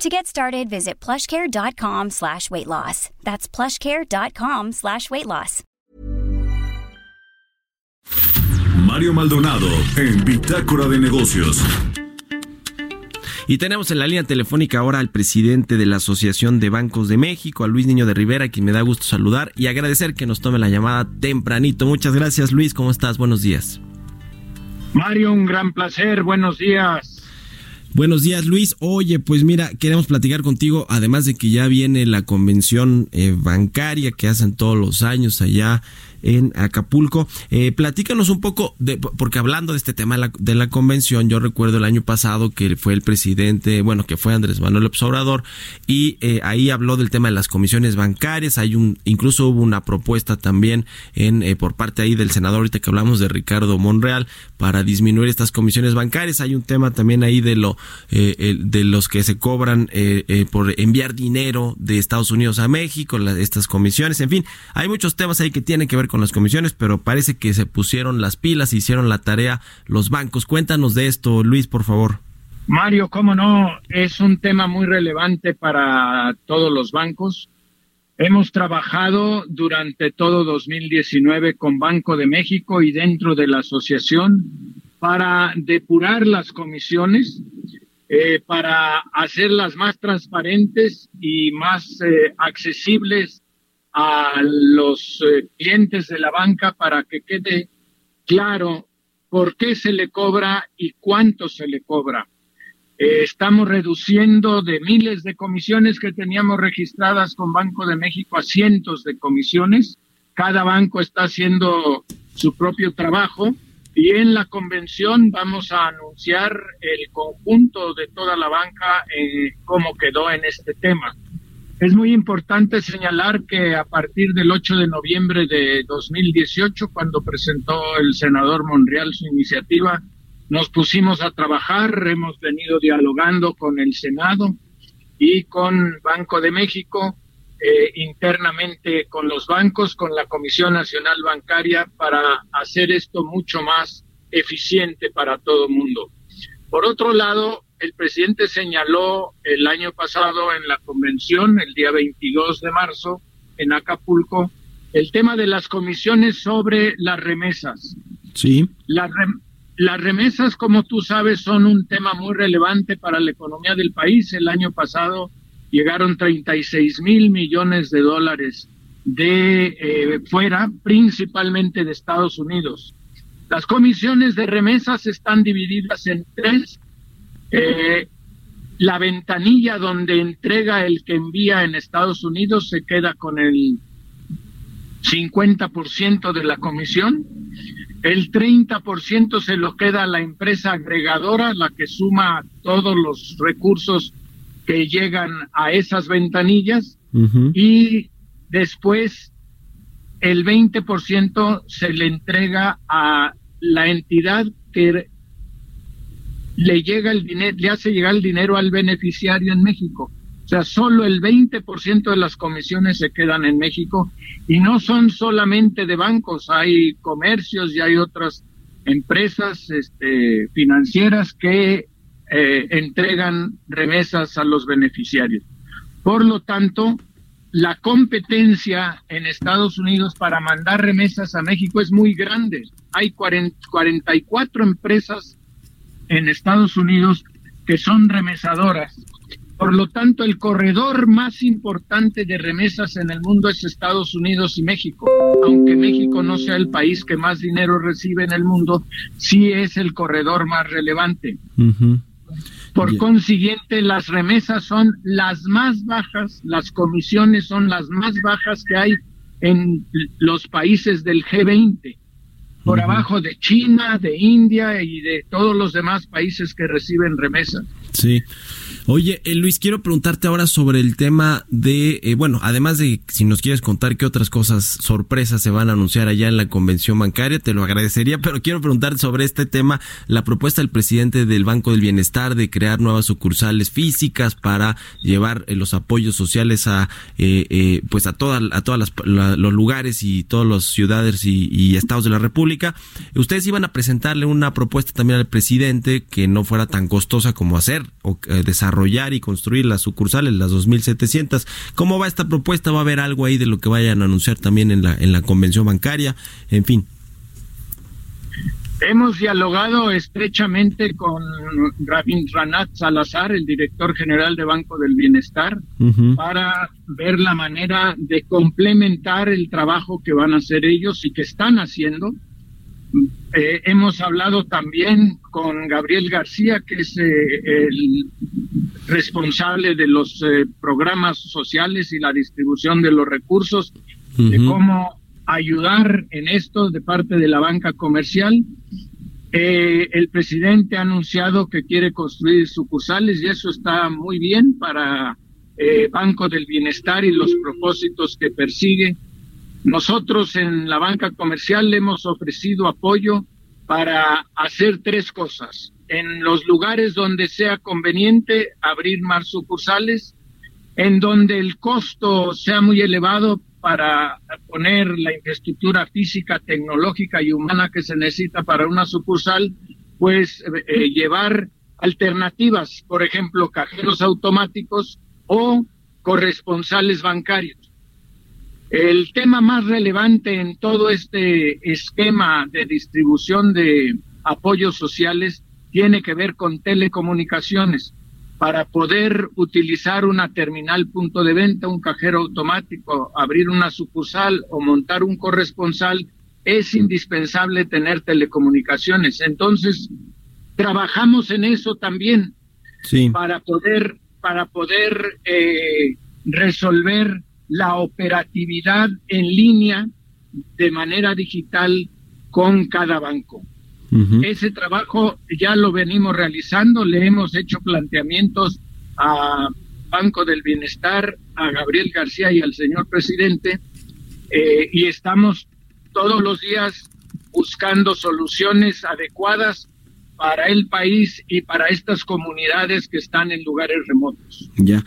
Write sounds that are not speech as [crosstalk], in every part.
To get started, visit plushcare.com slash weight loss. That's plushcare.com slash weight loss. Mario Maldonado en Bitácora de Negocios. Y tenemos en la línea telefónica ahora al presidente de la Asociación de Bancos de México, a Luis Niño de Rivera, quien me da gusto saludar y agradecer que nos tome la llamada tempranito. Muchas gracias, Luis. ¿Cómo estás? Buenos días. Mario, un gran placer. Buenos días. Buenos días, Luis. Oye, pues mira, queremos platicar contigo, además de que ya viene la convención eh, bancaria que hacen todos los años allá en Acapulco. Eh, platícanos un poco, de, porque hablando de este tema de la, convención, yo recuerdo el año pasado que fue el presidente, bueno, que fue Andrés Manuel López Obrador, y eh, ahí habló del tema de las comisiones bancarias. Hay un, incluso hubo una propuesta también en eh, por parte ahí del senador, ahorita que hablamos de Ricardo Monreal, para disminuir estas comisiones bancarias. Hay un tema también ahí de lo eh, de los que se cobran por enviar dinero de Estados Unidos a México, la, estas comisiones, en fin, hay muchos temas ahí que tienen que ver con las comisiones, pero parece que se pusieron las pilas, hicieron la tarea los bancos. Cuéntanos de esto, Luis, por favor. Mario, cómo no, es un tema muy relevante para todos los bancos. Hemos trabajado durante todo 2019 con Banco de México y dentro de la asociación para depurar las comisiones, eh, para hacerlas más transparentes y más eh, accesibles a los eh, clientes de la banca para que quede claro por qué se le cobra y cuánto se le cobra. Eh, estamos reduciendo de miles de comisiones que teníamos registradas con Banco de México a cientos de comisiones. Cada banco está haciendo su propio trabajo y en la convención vamos a anunciar el conjunto de toda la banca eh, cómo quedó en este tema. Es muy importante señalar que a partir del 8 de noviembre de 2018, cuando presentó el senador Monreal su iniciativa, nos pusimos a trabajar, hemos venido dialogando con el Senado y con Banco de México, eh, internamente con los bancos, con la Comisión Nacional Bancaria, para hacer esto mucho más eficiente para todo el mundo. Por otro lado, el presidente señaló el año pasado en la convención, el día 22 de marzo, en Acapulco, el tema de las comisiones sobre las remesas. Sí. Las, las remesas, como tú sabes, son un tema muy relevante para la economía del país. El año pasado llegaron 36 mil millones de dólares de eh, fuera, principalmente de Estados Unidos. Las comisiones de remesas están divididas en tres eh, la ventanilla donde entrega el que envía en Estados Unidos se queda con el 50% de la comisión, el 30% se lo queda a la empresa agregadora, la que suma todos los recursos que llegan a esas ventanillas, y después el 20% se le entrega a la entidad que le llega el dinero, le hace llegar el dinero al beneficiario en México. O sea, solo el 20% de las comisiones se quedan en México y no son solamente de bancos, hay comercios y hay otras empresas este, financieras que eh, entregan remesas a los beneficiarios. Por lo tanto, la competencia en Estados Unidos para mandar remesas a México es muy grande. Hay 40, 44 empresas en Estados Unidos que son remesadoras. Por lo tanto, el corredor más importante de remesas en el mundo es Estados Unidos y México. Aunque México no sea el país que más dinero recibe en el mundo, sí es el corredor más relevante. Por consiguiente, las remesas son las más bajas, las comisiones son las más bajas que hay en los países del G20 por abajo de China, de India y de todos los demás países que reciben remesas. Sí. Oye, eh, Luis, quiero preguntarte ahora sobre el tema de, eh, bueno, además de si nos quieres contar qué otras cosas sorpresas se van a anunciar allá en la convención bancaria, te lo agradecería, [laughs] pero quiero preguntarte sobre este tema, la propuesta del presidente del Banco del Bienestar de crear nuevas sucursales físicas para llevar eh, los apoyos sociales a, pues a todas a todas los lugares y todas las ciudades y estados de la República. Ustedes iban a presentarle una propuesta también al presidente que no fuera tan costosa como hacer o desarrollar y construir las sucursales, las 2.700. ¿Cómo va esta propuesta? ¿Va a haber algo ahí de lo que vayan a anunciar también en la, en la convención bancaria? En fin. Hemos dialogado estrechamente con Ranat Salazar, el director general de Banco del Bienestar, para ver la manera de complementar el trabajo que van a hacer ellos y que están haciendo eh, hemos hablado también con Gabriel García, que es eh, el responsable de los eh, programas sociales y la distribución de los recursos, de cómo ayudar en esto de parte de la banca comercial. el presidente ha anunciado que quiere construir sucursales y eso está muy bien para Banco del Bienestar y los propósitos que persigue. Nosotros en la banca comercial le hemos ofrecido apoyo para hacer tres cosas. En los lugares donde sea conveniente abrir más sucursales, en donde el costo sea muy elevado para poner la infraestructura física, tecnológica y humana que se necesita para una sucursal, pues eh, llevar alternativas, por ejemplo, cajeros automáticos o corresponsales bancarios. El tema más relevante en todo este esquema de distribución de apoyos sociales tiene que ver con telecomunicaciones. Para poder utilizar una terminal punto de venta, un cajero automático, abrir una sucursal o montar un corresponsal, es indispensable tener telecomunicaciones. Entonces, trabajamos en eso también para poder, para poder eh, resolver la operatividad en línea de manera digital con cada banco. Ese trabajo ya lo venimos realizando, le hemos hecho planteamientos a Banco del Bienestar, a Gabriel García y al señor presidente, eh, y estamos todos los días buscando soluciones adecuadas para el país y para estas comunidades que están en lugares remotos. Ya.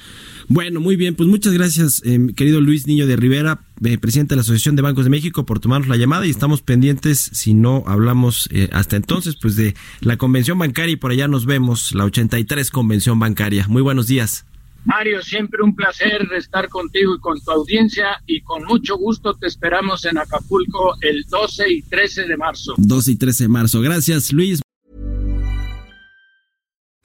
Bueno, muy bien, pues muchas gracias, eh, querido Luis Niño de Rivera, eh, presidente de la Asociación de Bancos de México, por tomarnos la llamada y estamos pendientes, si no hablamos eh, hasta entonces, pues de la convención bancaria y por allá nos vemos, la 83 convención bancaria. Muy buenos días. Mario, siempre un placer estar contigo y con tu audiencia y con mucho gusto te esperamos en Acapulco el 12 y 13 de marzo. 12 y 13 de marzo. Gracias, Luis.